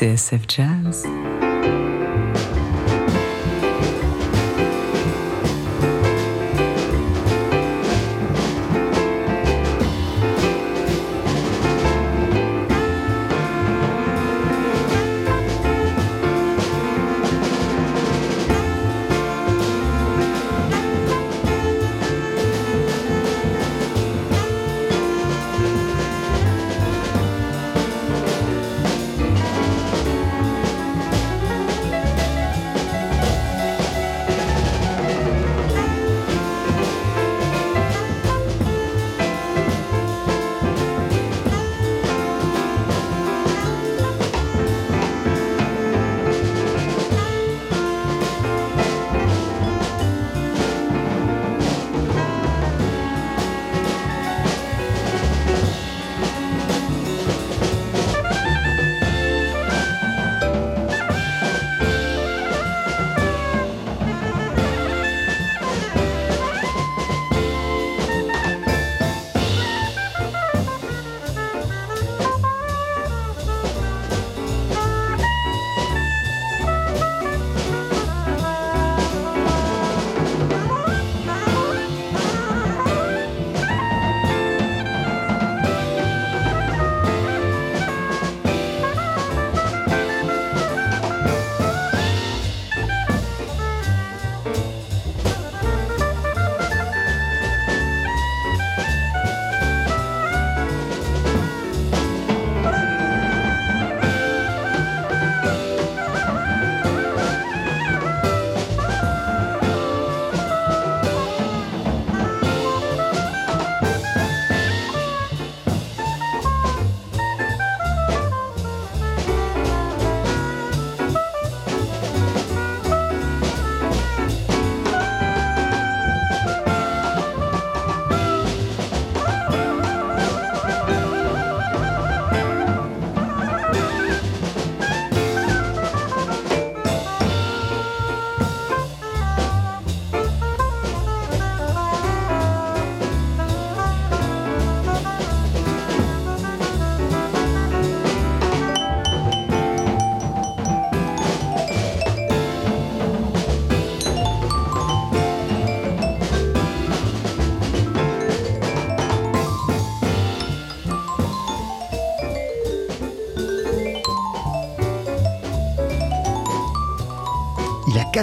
TSF Jazz.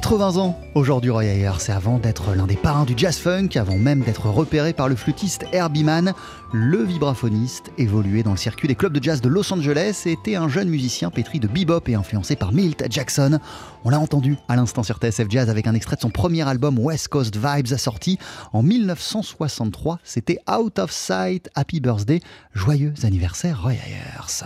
80 ans aujourd'hui Roy Ayers, c'est avant d'être l'un des parrains du jazz funk, avant même d'être repéré par le flûtiste Herbie Mann, le vibraphoniste évoluait dans le circuit des clubs de jazz de Los Angeles était un jeune musicien pétri de bebop et influencé par Milt Jackson. On l'a entendu à l'instant sur TSF Jazz avec un extrait de son premier album West Coast Vibes sorti en 1963, c'était Out of Sight Happy Birthday, joyeux anniversaire Roy Ayers.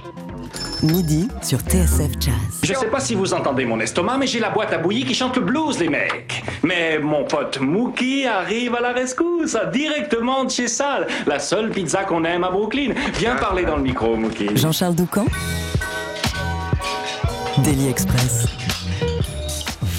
Midi sur TSF Jazz. Je sais pas si vous entendez mon estomac, mais j'ai la boîte à bouillie qui chante le blues, les mecs. Mais mon pote Mookie arrive à la rescousse, directement de chez Sal, la seule pizza qu'on aime à Brooklyn. Viens parler dans le micro, Mookie. Jean-Charles Doucan Daily Express.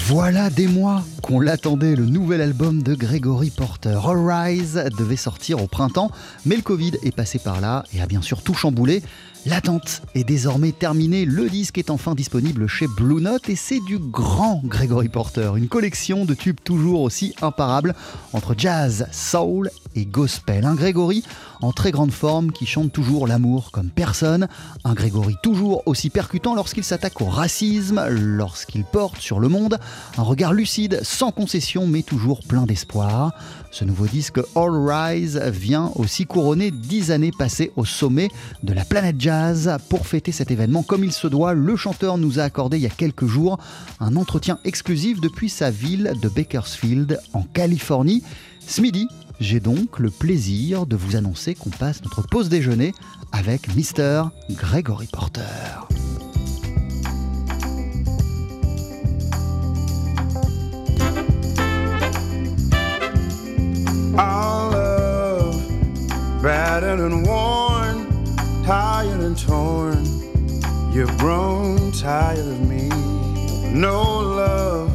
Voilà des mois qu'on l'attendait, le nouvel album de Gregory Porter. All Rise devait sortir au printemps, mais le Covid est passé par là et a bien sûr tout chamboulé. L'attente est désormais terminée, le disque est enfin disponible chez Blue Note et c'est du grand Gregory Porter, une collection de tubes toujours aussi imparables entre jazz, soul et gospel. Un Gregory en très grande forme qui chante toujours l'amour comme personne, un Gregory toujours aussi percutant lorsqu'il s'attaque au racisme, lorsqu'il porte sur le monde un regard lucide, sans concession mais toujours plein d'espoir. Ce nouveau disque All Rise vient aussi couronner dix années passées au sommet de la planète jazz pour fêter cet événement comme il se doit, le chanteur nous a accordé il y a quelques jours un entretien exclusif depuis sa ville de Bakersfield en Californie. Ce midi, j'ai donc le plaisir de vous annoncer qu'on passe notre pause déjeuner avec Mr. Gregory Porter. Our love, battered and worn, tired and torn. You've grown tired of me. No love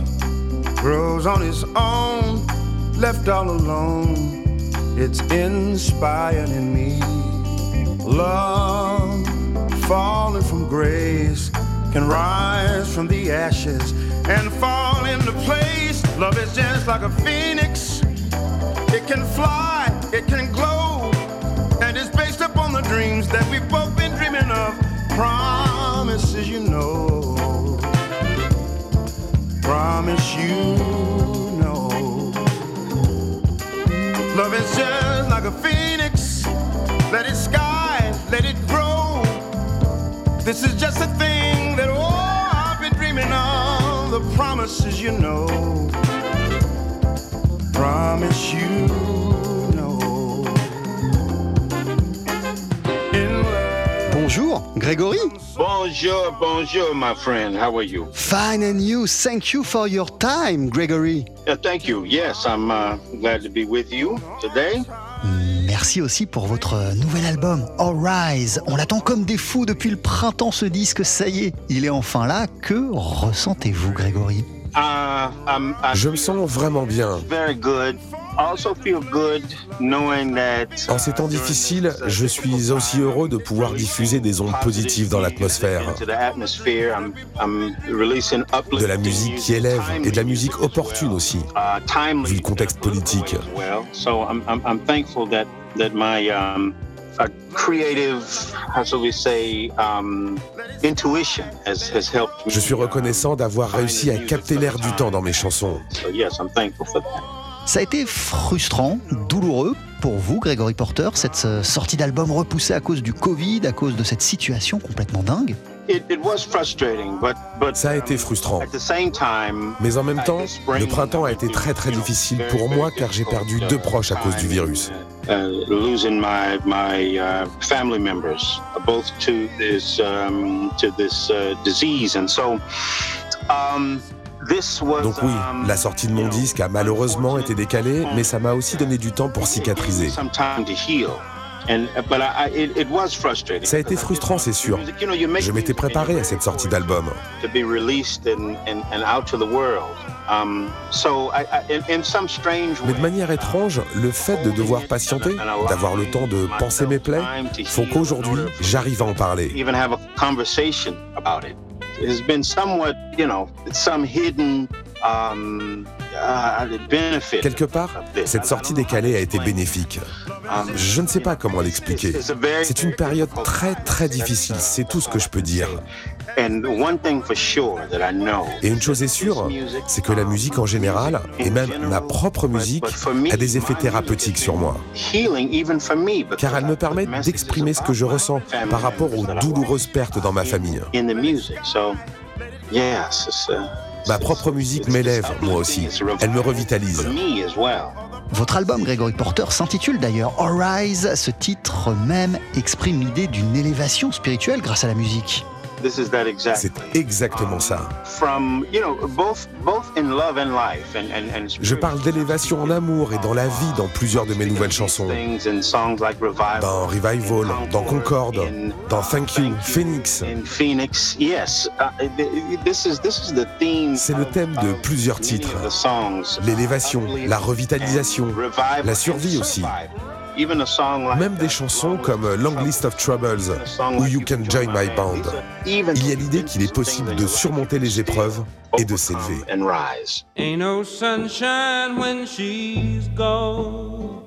grows on its own, left all alone. It's inspired in me. Love falling from grace can rise from the ashes and fall into place. Love is just like a phoenix. It can fly, it can glow, and it's based upon the dreams that we've both been dreaming of. Promises, you know. Promise you Love is just like a phoenix. Let it sky, let it grow. This is just a thing that, oh, I've been dreaming of. The promises, you know. Promise you Grégory. Bonjour, bonjour, my friend. How are you? Fine and you? Thank you for your time, Gregory. Uh, thank you. Yes, I'm uh, glad to be with you today. Merci aussi pour votre nouvel album, All Rise. On l'attend comme des fous depuis le printemps ce disque, ça y est, il est enfin là. Que ressentez-vous, Grégory? Je me sens vraiment bien. En ces temps difficiles, je suis aussi heureux de pouvoir diffuser des ondes positives dans l'atmosphère. Into the atmosphere. I'm, I'm releasing De la musique qui élève et de la musique opportune aussi. uh, vu le contexte politique. Uh, creative, how shall we say, um, intuition has, has helped me. Je suis reconnaissant d'avoir réussi à capter l'air du temps dans mes chansons. So yes, I'm thankful for that. Ça a été frustrant, douloureux pour vous, Grégory Porter, cette euh, sortie d'album repoussée à cause du Covid, à cause de cette situation complètement dingue It, it was frustrating, but but Ça a été frustrant. at the same time. Mais en même temps, le printemps a été très très difficile pour moi car j'ai perdu deux proches à cause du virus. Uh, uh, uh, uh. Donc oui, la sortie de mon disque a malheureusement été décalée, mais ça m'a aussi donné du temps pour cicatriser. frustrating. Ça a été frustrant, c'est sûr. Je m'étais préparé à cette sortie d'album. Um, Mais de manière étrange, le fait de devoir patienter, d'avoir le temps de penser mes plaies, font qu'aujourd'hui, j'arrive à en parler. There's been somewhat, you know, some hidden um. Quelque part, cette sortie décalée a été bénéfique. Um, Je ne sais pas comment l'expliquer. C'est une période très très difficile, c'est tout ce que je peux dire. And one thing for sure that I know. Et une chose est sûre, c'est que la musique en général, et même ma propre musique, a des effets thérapeutiques sur moi. Healing even for me. because Car elle me permet d'exprimer ce que je ressens family par rapport aux douloureuses pertes dans ma famille. in the music. So, yes, it's, uh, Ma propre musique m'élève, moi aussi. Elle me revitalise. for me as well. Votre album, Grégory Porter, s'intitule d'ailleurs All Rise. Ce titre même exprime l'idée d'une élévation spirituelle grâce à la musique. This is that exact. C'est exactement ça. Je parle d'élévation en amour et dans la vie dans plusieurs de mes nouvelles chansons. Dans Revival, dans Concorde, dans Thank You, Phoenix. C'est le thème de plusieurs titres. L'élévation, la revitalisation, la survie aussi. Survival. Even a song like Même des chansons comme Long List of Troubles ou You Can Join My Band. Even Il y a l'idée qu'il est possible de surmonter les épreuves et de s'élever. and rise. Ain't no sunshine when she's gone.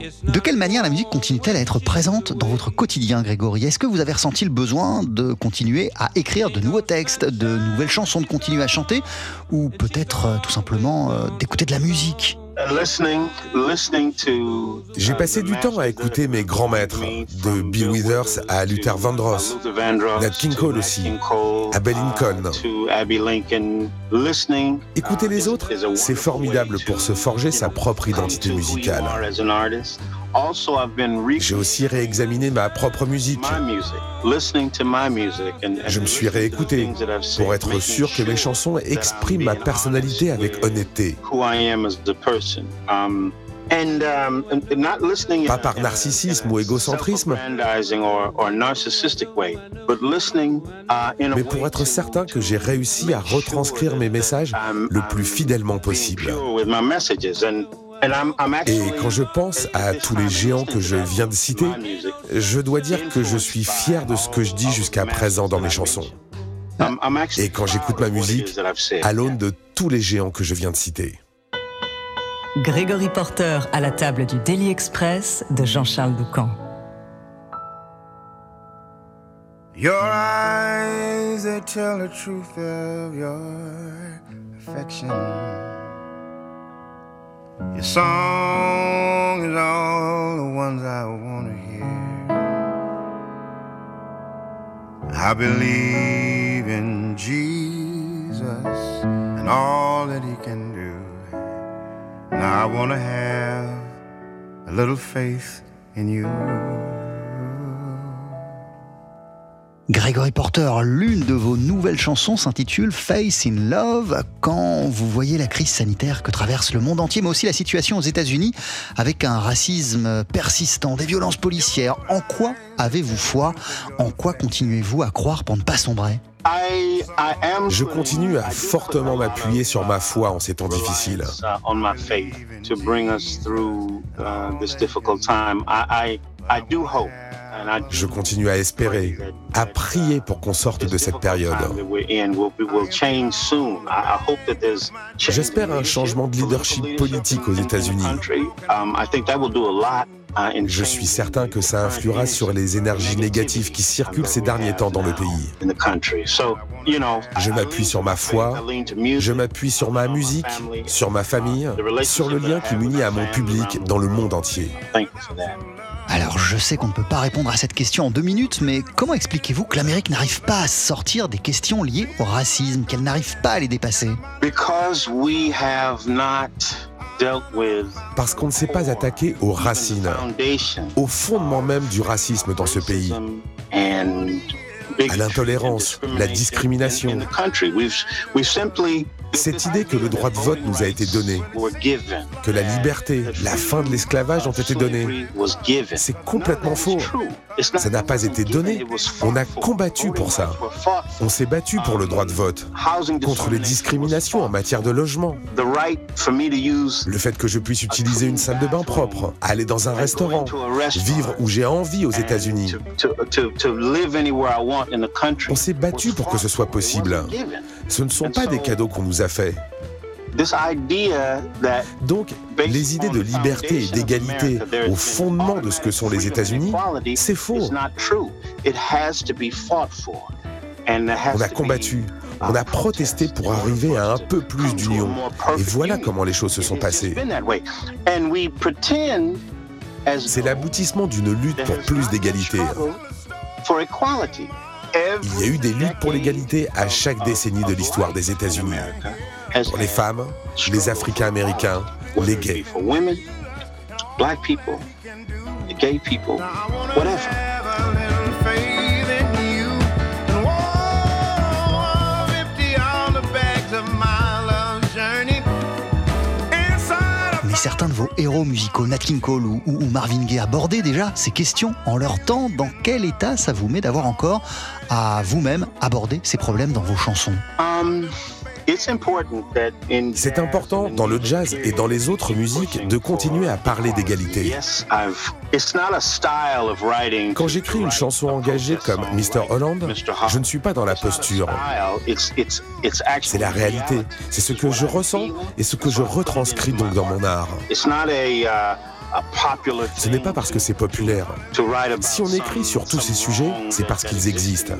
It's De quelle manière la musique continue-t-elle à être présente dans votre quotidien, Grégory? Est-ce que vous avez ressenti le besoin de continuer à écrire de nouveaux textes, de nouvelles chansons, de continuer à chanter Ou peut-être euh, tout simplement euh, d'écouter de la musique? J'ai uh, passé du temps à écouter mes grands maîtres, de Bill Withers à Luther Vandross, Nat King Cole aussi, uh, Lincoln. Lincoln. Listening, Écouter uh, les autres, c'est formidable pour se forger sa propre identité musicale. J'ai aussi réexaminé ma propre musique Je me suis réécouté pour être sûr que mes chansons expriment ma personnalité avec honnêteté. Um, um, Pas par narcissisme ou égocentrisme, uh, mais pour être certain que j'ai réussi à retranscrire mes messages le plus fidèlement possible. Et quand je pense à tous les géants que je viens de citer, je dois dire que je suis fier de ce que je dis jusqu'à présent dans mes chansons. Et quand j'écoute ma musique, à l'aune de tous les géants que je viens de citer. Grégory Porter à la table du Daily Express de Jean-Charles Doucan. Your eyes, they tell the truth of your affection. Your song is all the ones I want to hear. I believe in Jesus and all that he can do. Now I want to have a little faith in you. Gregory Porter, l'une de vos nouvelles chansons s'intitule Face in Love. Quand vous voyez la crise sanitaire que traverse le monde entier, mais aussi la situation aux États-Unis, avec un racisme persistant, des violences policières, en quoi avez-vous foi? En quoi continuez-vous à croire pour ne pas sombrer? Je continue à fortement m'appuyer sur ma foi en ces temps difficiles. Je continue à espérer, à prier pour qu'on sorte de cette période. J'espère un changement de leadership politique aux États-Unis. Je suis certain que ça influera sur les énergies négatives qui circulent ces derniers temps dans le pays. Je m'appuie sur ma foi, je m'appuie sur ma musique, sur ma famille, sur le lien qui m'unit à mon public dans le monde entier. Alors je sais qu'on ne peut pas répondre à cette question en deux minutes, mais comment expliquez-vous que l'Amérique n'arrive pas à sortir des questions liées au racisme, qu'elle n'arrive pas à les dépasser? Parce qu'on ne s'est pas attaqué aux racines, au fondement même du racisme dans ce pays, à l'intolérance, la discrimination. Cette idée que le droit de vote nous a été donné, que la liberté, la fin de l'esclavage ont été données, c'est complètement faux. Ça n'a pas été donné. On a combattu pour ça. On s'est battu pour le droit de vote, contre les discriminations en matière de logement. Le fait que je puisse utiliser une salle de bain propre, aller dans un restaurant, vivre où j'ai envie aux États-Unis. On s'est battu pour que ce soit possible. Ce ne sont pas des cadeaux qu'on nous a faits. Donc, les idées de liberté et d'égalité au fondement de ce que sont les États-Unis, c'est faux. On a combattu, on a protesté pour arriver à un peu plus d'union. Et voilà comment les choses se sont passées. C'est l'aboutissement d'une lutte pour plus d'égalité. Il y a eu des luttes pour l'égalité à chaque décennie de l'histoire des États-Unis. Pour les femmes, les Africains-Américains, les gays. certains de vos héros musicaux, Nat King Cole ou, Marvin Gaye, abordaient déjà ces questions en leur temps. Dans quel état ça vous met d'avoir encore à vous-même aborder ces problèmes dans vos chansons? Um, c'est important dans le jazz et dans les autres musiques de continuer à parler d'égalité. Quand j'écris une chanson engagée comme Mr. Holland, je ne suis pas dans la posture. C'est la réalité. C'est ce que je ressens et ce que je retranscris donc dans mon art. Ce n'est pas parce que c'est populaire. Si on écrit sur tous ces sujets, c'est parce qu'ils existent.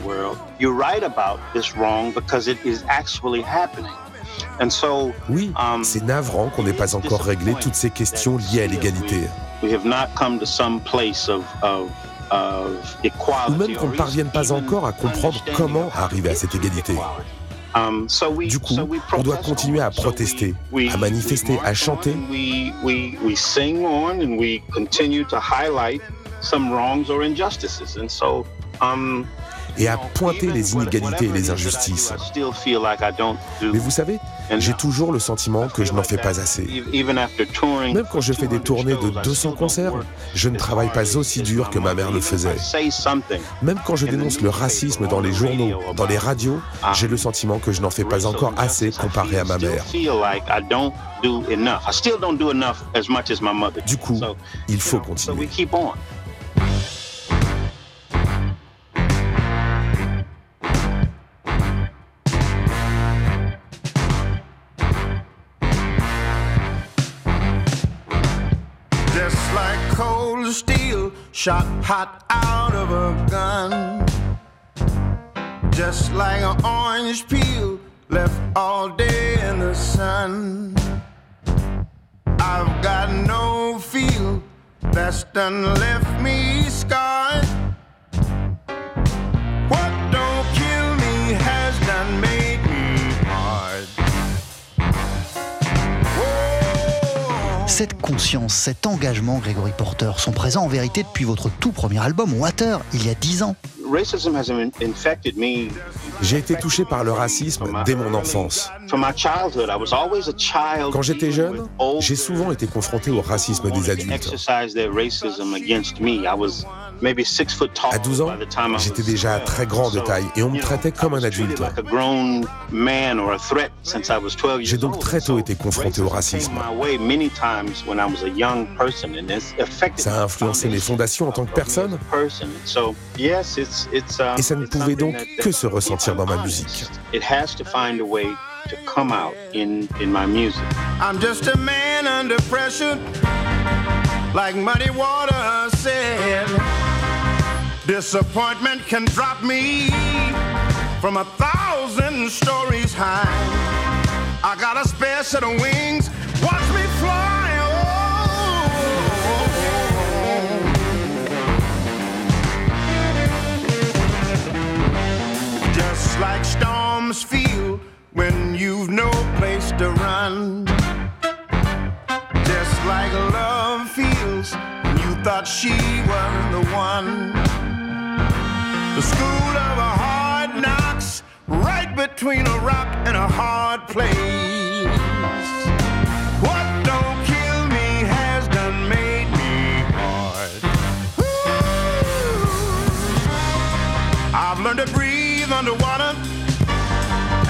Oui, c'est navrant qu'on n'ait pas encore réglé toutes ces questions liées à l'égalité. Ou même qu'on ne parvienne pas encore à comprendre comment arriver à cette égalité. Um, du coup, on doit continuer à protester, à manifester, à chanter. Et à pointer les inégalités et les injustices. Mais vous savez, j'ai toujours le sentiment que je n'en fais pas assez. Même quand je fais des tournées de 200 concerts, je ne travaille pas aussi dur que ma mère le faisait. Même quand je dénonce le racisme dans les journaux, dans les radios, j'ai le sentiment que je n'en fais pas encore assez comparé à ma mère. Du coup, il faut continuer. Shot hot out of a gun. Just like an orange peel left all day in the sun. I've got no feel that's done left me scarred. Cette conscience, cet engagement, Grégory Porter, sont présents en vérité depuis votre tout premier album, Water, il y a dix ans. J'ai été touché par le racisme dès mon enfance. Quand j'étais jeune, j'ai souvent été confronté au racisme des adultes. À 12 ans, j'étais déjà très grand de taille et on me traitait comme un adulte. J'ai donc très tôt été confronté au racisme. Ça a influencé mes fondations en tant que personne. Et ça ne pouvait donc que se ressentir dans ma musique. to come out in in my music. I'm just a man under pressure, like muddy water said. Disappointment can drop me from a thousand stories high. I got a spare set of wings. Watch me fly. Oh. Just like storms feel when you've no place to run. Just like love feels when you thought she was the one. The school of a hard knocks, right between a rock and a hard place. What don't kill me has done made me hard. I've learned to breathe underwater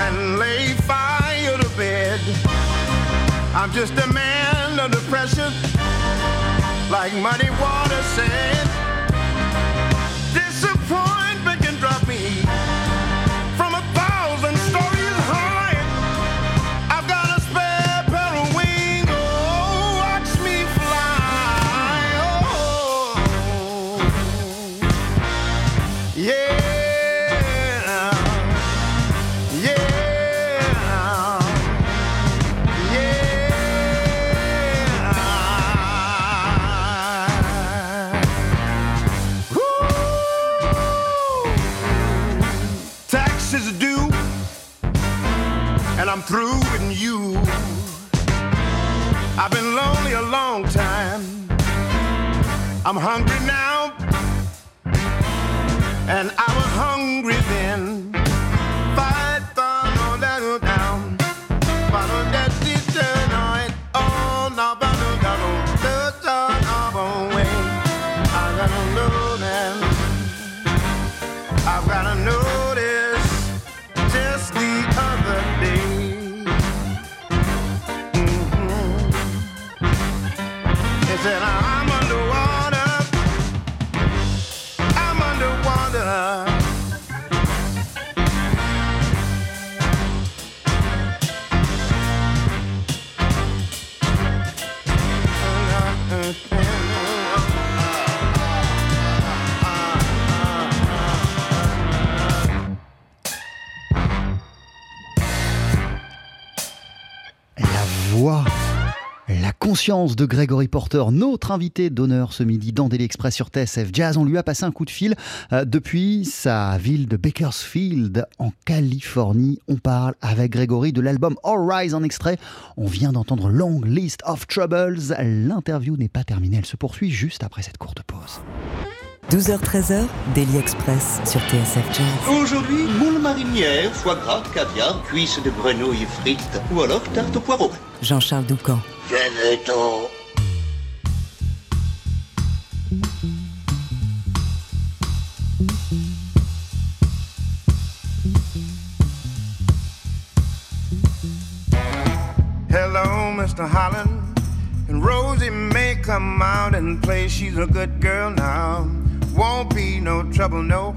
and lay fire to bed. I'm just a man under pressure, like muddy water said. De Gregory Porter, notre invité d'honneur ce midi dans Daily Express sur TSF Jazz. On lui a passé un coup de fil euh, depuis sa ville de Bakersfield en Californie. On parle avec Gregory de l'album All Rise en extrait. On vient d'entendre Long List of Troubles. L'interview n'est pas terminée, elle se poursuit juste après cette courte pause. 12h-13h, Daily Express sur TSF Jazz. Aujourd'hui, moule marinière, foie gras, caviar, cuisses de grenouille frites ou alors tarte au poireau. Jean-Charles Doucan. Venez-t'en. Hello, Mr. Holland. And Rosie may come out and play. She's a good girl now. Won't be no trouble, no.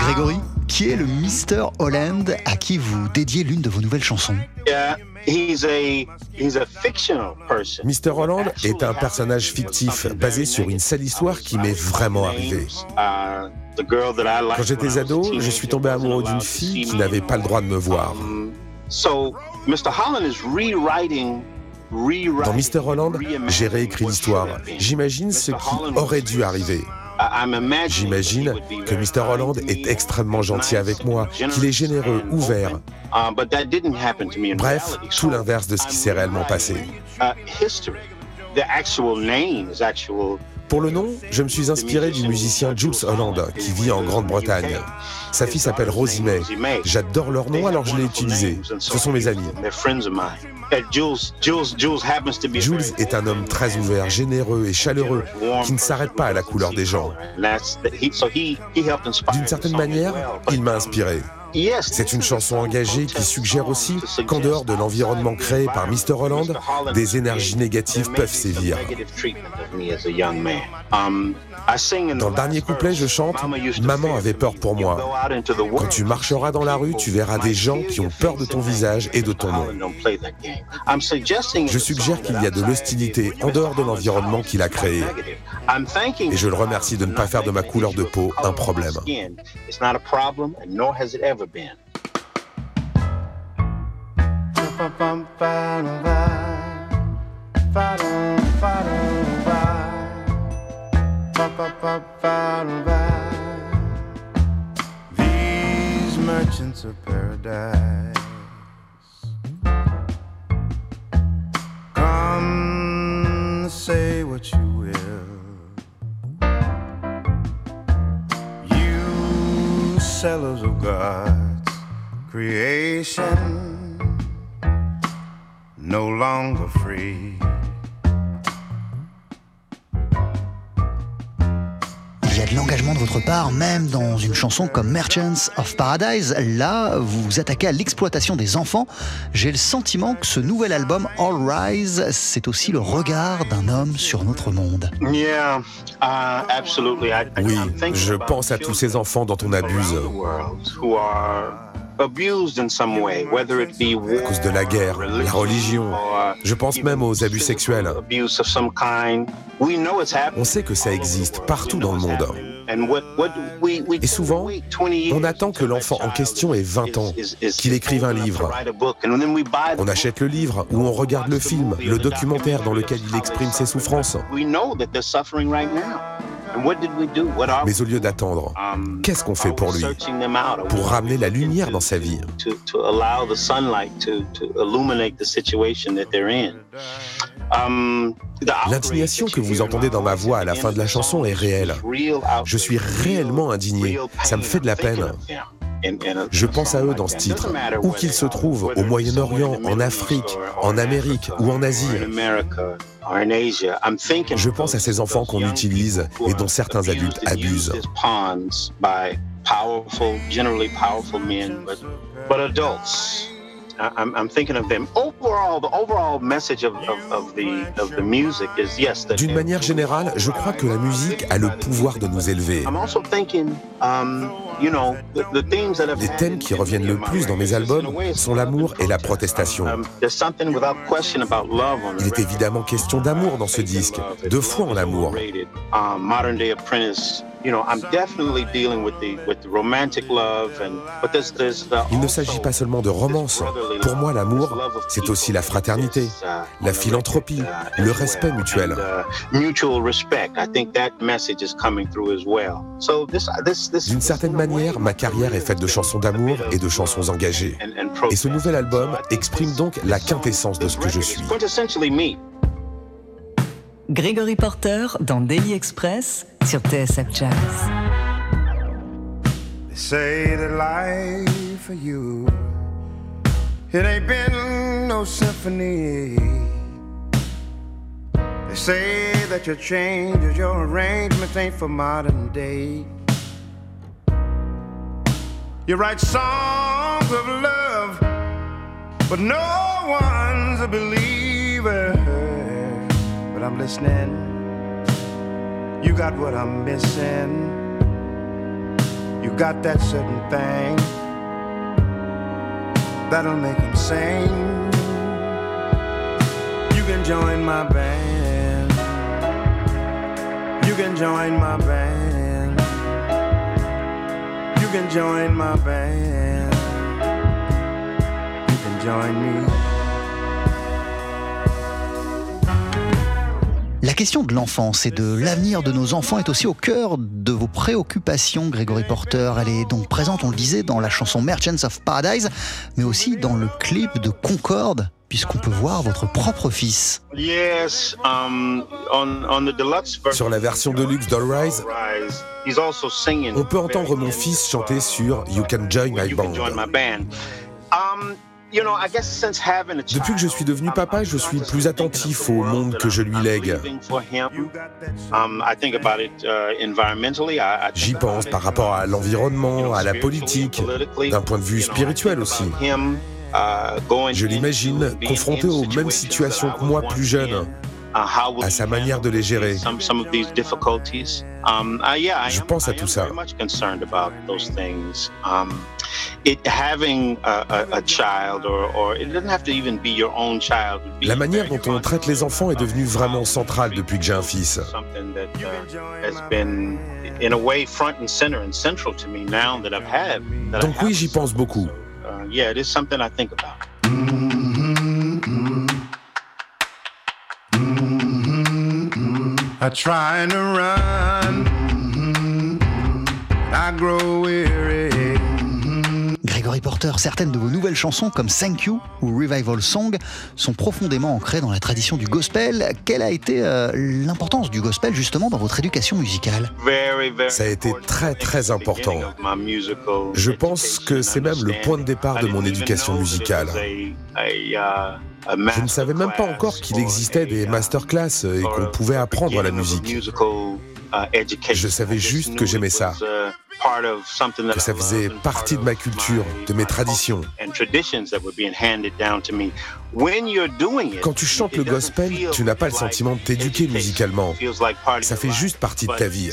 Grégory, qui est le Mr. Holland à qui vous dédiez l'une de vos nouvelles chansons Yeah, he's a he's a fictional person. Mr. Holland est un personnage fictif basé sur une seule histoire qui m'est vraiment arrivée. Uh, the girl that I liked Quand j'étais ado, je suis tombé amoureux d'une fille qui me. n'avait pas le droit de me voir. Um, so, Mr. Holland is rewriting. rewriting Dans Mr. Holland, j'ai réécrit l'histoire. J'imagine ce qui aurait dû arriver. J'imagine que Mr. Holland est me, extrêmement gentil avec moi, qu'il est généreux, ouvert. Bref, tout l'inverse de ce qui s'est réellement passé. Pour le nom, je me suis inspiré du musicien Jules Holland, qui vit en Grande-Bretagne. Sa fille s'appelle Rosie May. J'adore leur nom, alors je l'ai utilisé. Ce sont mes amis. Jules, est un homme très ouvert, généreux et chaleureux, qui ne s'arrête pas à la couleur des gens. D'une certaine manière, il m'a inspiré. Yes, C'est une chanson engagée qui suggère aussi qu'en dehors de l'environnement créé par Mr. Holland, des énergies négatives peuvent sévir. Dans le dernier couplet, je chante Maman avait peur pour moi. Quand tu marcheras dans la rue, tu verras des gens qui ont peur de ton visage et de ton nom. Je suggère qu'il y a de l'hostilité en dehors de l'environnement qu'il a créé. Et je le remercie de ne pas faire de ma couleur de peau un problème. It's not a problem, and nor has it ever been. These merchants of paradise come say what you sellers of God's creation, no longer free. De l'engagement de votre part, même dans une chanson comme Merchants of Paradise. Là, vous vous attaquez à l'exploitation des enfants. J'ai le sentiment que ce nouvel album, All Rise, c'est aussi le regard d'un homme sur notre monde. Yeah, uh, absolutely. I, I- Oui, je pense à tous ces enfants dont on abuse around the world who are abused in some way, whether it be war, à cause de la guerre, la religion. or Je pense même aux abus sexuels. abuse of some kind. We know it's happening. On sait que ça existe partout dans le monde. Et souvent, wait 20 years on attend que l'enfant en question ait 20 ans, qu'il écrive un livre. On achète le livre ou on regarde le film, le documentaire dans lequel il exprime ses souffrances. Mais au lieu d'attendre, um, qu'est-ce qu'on fait pour lui? pour ramener la lumière dans sa vie Um, L'indignation que vous entendez dans ma voix à la fin de la chanson est réelle. Je suis réellement indigné. Ça me fait de la peine. Je pense à eux dans ce titre, où qu'ils se trouvent, au Moyen-Orient, en Afrique, en Amérique ou en Asie. Je pense à ces enfants qu'on utilise et dont certains adultes abusent. powerful, generally powerful men, but, but adults. I- I'm, I'm thinking of them. Overall, the overall message of, of, of the of the music is yes. that D'une manière générale, je crois que la musique a le pouvoir de nous élever. I'm also thinking, um, you know, the, the themes that have Les thèmes qui reviennent le plus dans mes albums sont l'amour et la protestation. Um, there's something without question about love on the Il est évidemment question d'amour dans ce disque, de foi en l'amour. Modern day apprentice. You know, I'm definitely dealing with the with the romantic love and but there's there's the Il ne s'agit pas seulement de romance. Pour moi, l'amour, c'est aussi la fraternité, la philanthropie, le respect mutuel. uh, mutual respect. I think that message is coming through as well. So this this this D'une certaine manière, ma carrière est faite de chansons d'amour et de chansons engagées. Et ce nouvel album exprime donc la quintessence de ce que je suis. Gregory Porter dans Daily Express sur TSF Jazz. They say that life for you, it ain't been no symphony. They say that your changes, your arrangements ain't for modern day. You write songs of love, but no one's a believer. I'm listening. You got what I'm missing. You got that certain thing that'll make them sing. You can join my band. You can join my band. You can join my band. You can join me. Question de l'enfance et de l'avenir de nos enfants est aussi au cœur de vos préoccupations, Grégory Porter. Elle est donc présente, on le disait, dans la chanson Merchants of Paradise, mais aussi dans le clip de Concorde, puisqu'on peut voir votre propre fils. Yes, um, on, on the deluxe version, Sur la version de luxe d'All Rise, Rise, he's also singing on peut entendre mon fils chanter sur You Can Join My Band. Depuis que je suis devenu papa, je suis plus attentif au monde que je lui lègue. J'y pense par rapport à l'environnement, à la politique, d'un point de vue spirituel aussi. Je l'imagine confronté aux mêmes situations que moi plus jeune, à sa manière de les gérer. some some of these difficulties. Um, uh, Je pense à tout ça. very much concerned about those things. Um, it having a, a, a child, or, or it doesn't have to even be your own child. would be La manière dont on traite les enfants est devenue vraiment centrale depuis que j'ai un fils. something that uh, has been, in I think about. I try to run, I grow weary. Grégory Porter, certaines de vos nouvelles chansons comme Thank You ou Revival Song sont profondément ancrées dans la tradition du gospel. Quelle a été euh, l'importance du gospel justement dans votre éducation musicale? Ça a été très très important. Je pense que c'est même le point de départ de mon éducation musicale. Je ne savais même pas encore qu'il existait des masterclass et qu'on pouvait apprendre la musique. Je savais juste que j'aimais ça, que ça faisait partie de ma culture, de mes traditions. Quand tu chantes le gospel, tu n'as pas le sentiment de t'éduquer musicalement. Ça fait juste partie de ta vie.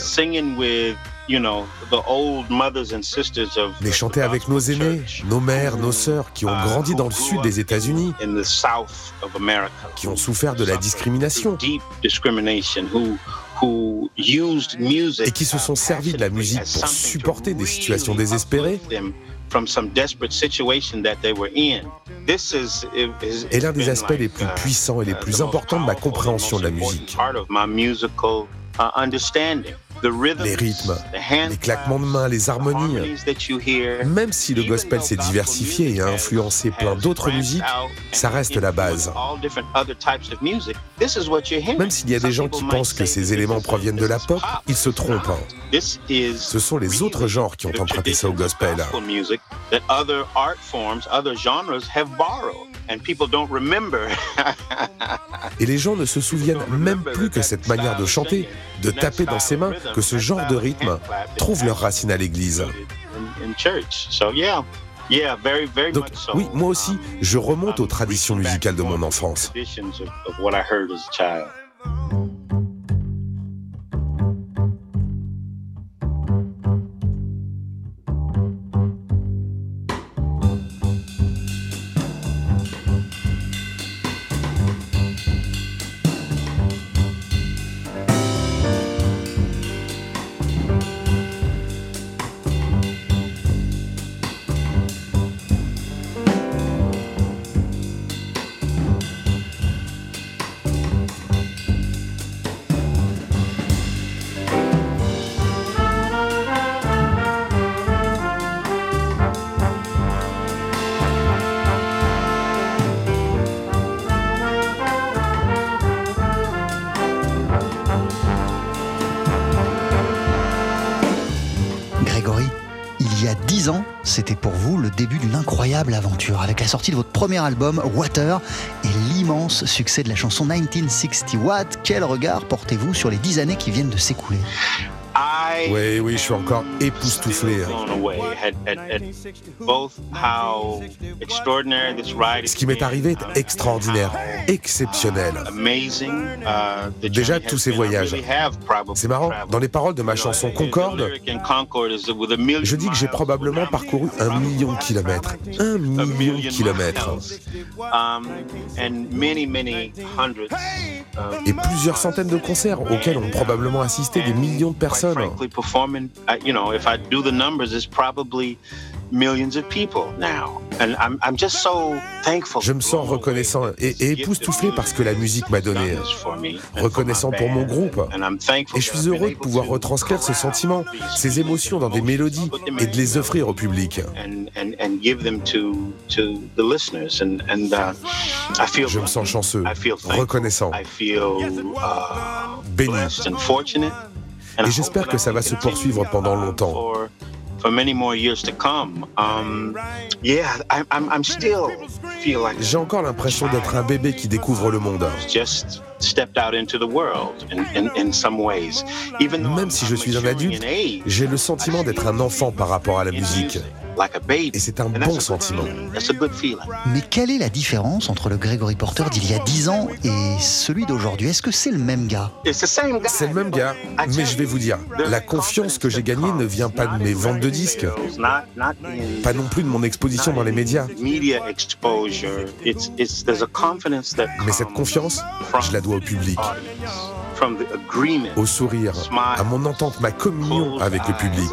Mais chanter avec nos aînés, nos mères, nos sœurs qui ont grandi dans le sud des États-Unis, qui ont souffert de la discrimination et qui se sont servis de la musique pour supporter des situations désespérées, est l'un des aspects les plus puissants et les plus importants de ma compréhension de la musique. Les rythmes, les claquements de mains, les harmonies. Même si le gospel s'est diversifié et a influencé plein d'autres musiques, ça reste la base. Même s'il y a des gens qui pensent que ces éléments proviennent de la pop, ils se trompent. Ce sont les autres genres qui ont emprunté ça au gospel. Et les gens ne se souviennent même plus que cette manière de chanter, de taper dans ses mains, que ce genre de rythme trouve leur racine à l'église. Donc oui, moi aussi, je remonte aux traditions musicales de mon enfance. C'était pour vous le début d'une incroyable aventure avec la sortie de votre premier album, Water, et l'immense succès de la chanson 1960 Watt. Quel regard portez-vous sur les dix années qui viennent de s'écouler? Oui, oui, je suis encore époustouflé. Ce qui m'est arrivé est extraordinaire, exceptionnel. Uh, Déjà, tous ces voyages. C'est marrant, dans les paroles de ma chanson Concorde, je dis que j'ai probablement parcouru un million de kilomètres. Un million de kilomètres. Um, Et plusieurs centaines de concerts auxquels ont probablement assisté des millions de personnes frankly, performing, uh, you know, if I do the numbers, it's probably millions of people now. And I'm, I'm just so thankful. Je me sens reconnaissant et, et époustouflé parce que la musique m'a donné. Reconnaissant pour mon groupe. Et je suis heureux de pouvoir retranscrire ce sentiment, ces émotions dans des mélodies et de les offrir au public. Je me sens chanceux, reconnaissant, béni. Et j'espère que ça va se poursuivre pendant longtemps. J'ai encore l'impression d'être un bébé qui découvre le monde. Même si je suis un adulte, j'ai le sentiment d'être un enfant par rapport à la musique. Et c'est un bon sentiment. Mais quelle est la différence entre le Gregory Porter d'il y a 10 ans et celui d'aujourd'hui? Est-ce que c'est le même gars? C'est le même gars, mais je vais vous dire, la confiance que j'ai gagnée ne vient pas de mes ventes de disques, pas non plus de mon exposition dans les médias. Mais cette confiance, je la dois au public au sourire, à mon entente, ma communion avec le public,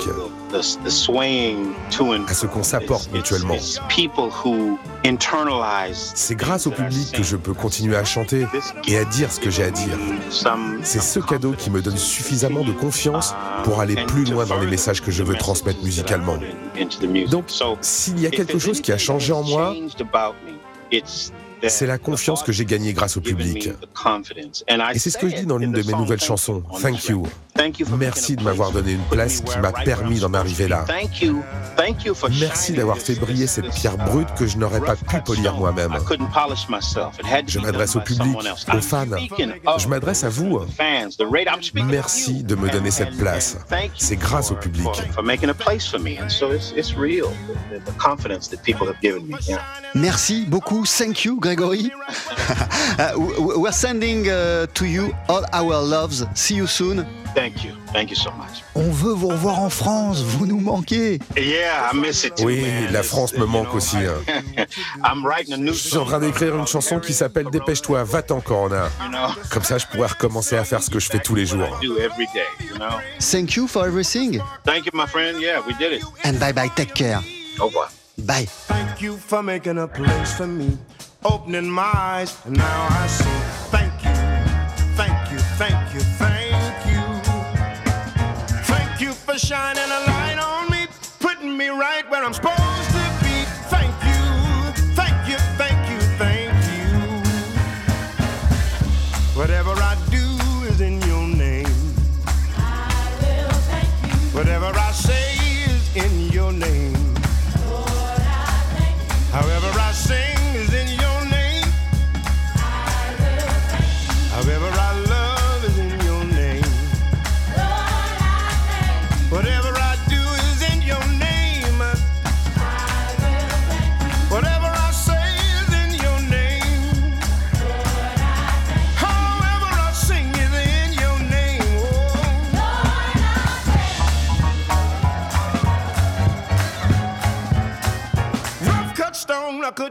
à ce qu'on s'apporte mutuellement. C'est grâce au public que je peux continuer à chanter et à dire ce que j'ai à dire. C'est ce cadeau qui me donne suffisamment de confiance pour aller plus loin dans les messages que je veux transmettre musicalement. Donc, s'il y a quelque chose qui a changé en moi, c'est la confiance que j'ai gagnée grâce au public. Et c'est ce que je dis dans l'une de mes nouvelles chansons, Thank You. Merci de m'avoir donné une place qui m'a permis d'en arriver là. Merci d'avoir fait briller cette pierre brute que je n'aurais pas pu polir moi-même. Je m'adresse au public, aux fans. Je m'adresse à vous. Merci de me donner cette place. C'est grâce au public. Merci beaucoup. Thank you, Gregory. uh, we're sending uh, to you all our loves. See you soon. Thank you. Thank you so much. On veut vous revoir en France, vous nous manquez. Yeah, I miss it too, oui, man. la France me manque aussi. Hein. I'm writing a new je suis en train d'écrire une chanson qui s'appelle Dépêche-toi, va-t'en Corona. Comme ça, je pourrais recommencer à faire ce que je fais tous les jours. Thank you for everything. Thank you, my friend. Yeah, we did it. And bye bye, take care. Au revoir. Bye. Thank you for making a place for me, opening my eyes, and now I see. Thank you, thank you, thank you, thank you. You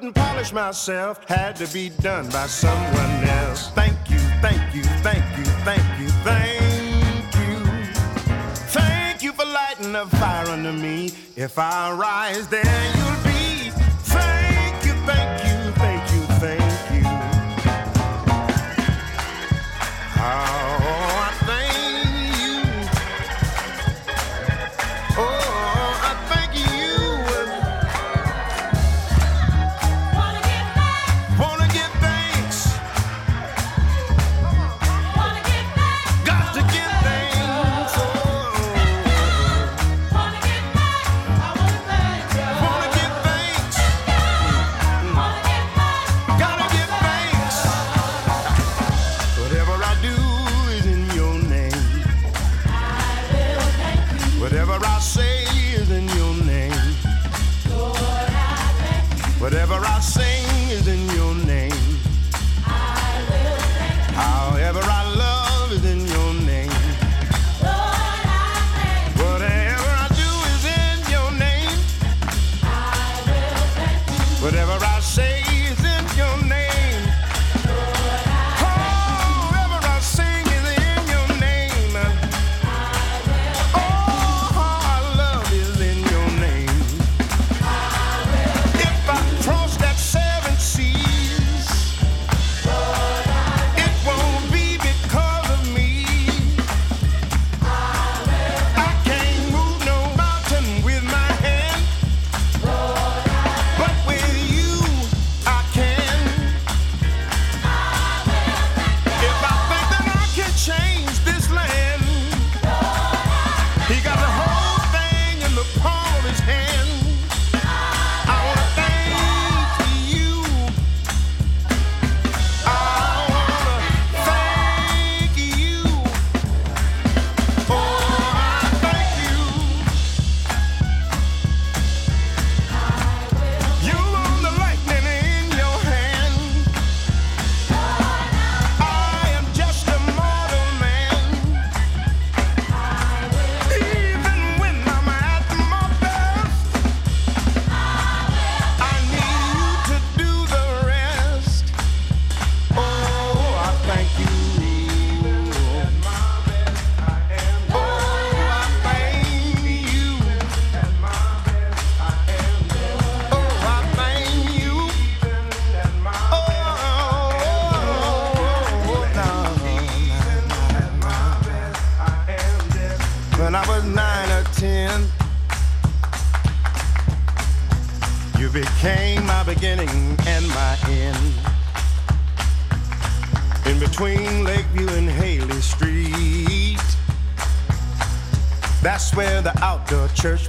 couldn't polish myself. Had to be done by someone else. Thank you, thank you, thank you, thank you, thank you. Thank you for lighting a fire under me. If I rise, there you'll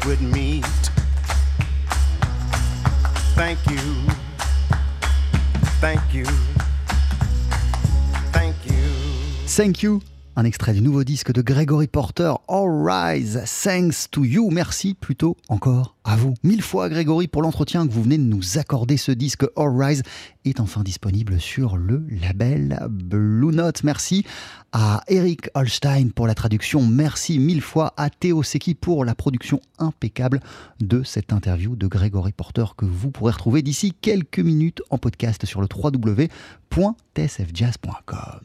would meet. Thank you, thank you, thank you. Thank you. Un extrait du nouveau disque de Gregory Porter, All Rise, Thanks to You. Merci plutôt encore à vous. Mille fois Grégory pour l'entretien que vous venez de nous accorder. Ce disque All Rise est enfin disponible sur le label Blue Note. Merci à Eric Holstein pour la traduction. Merci mille fois à Théo Seki pour la production impeccable de cette interview de Gregory Porter que vous pourrez retrouver d'ici quelques minutes en podcast sur le www.tsfjazz.com.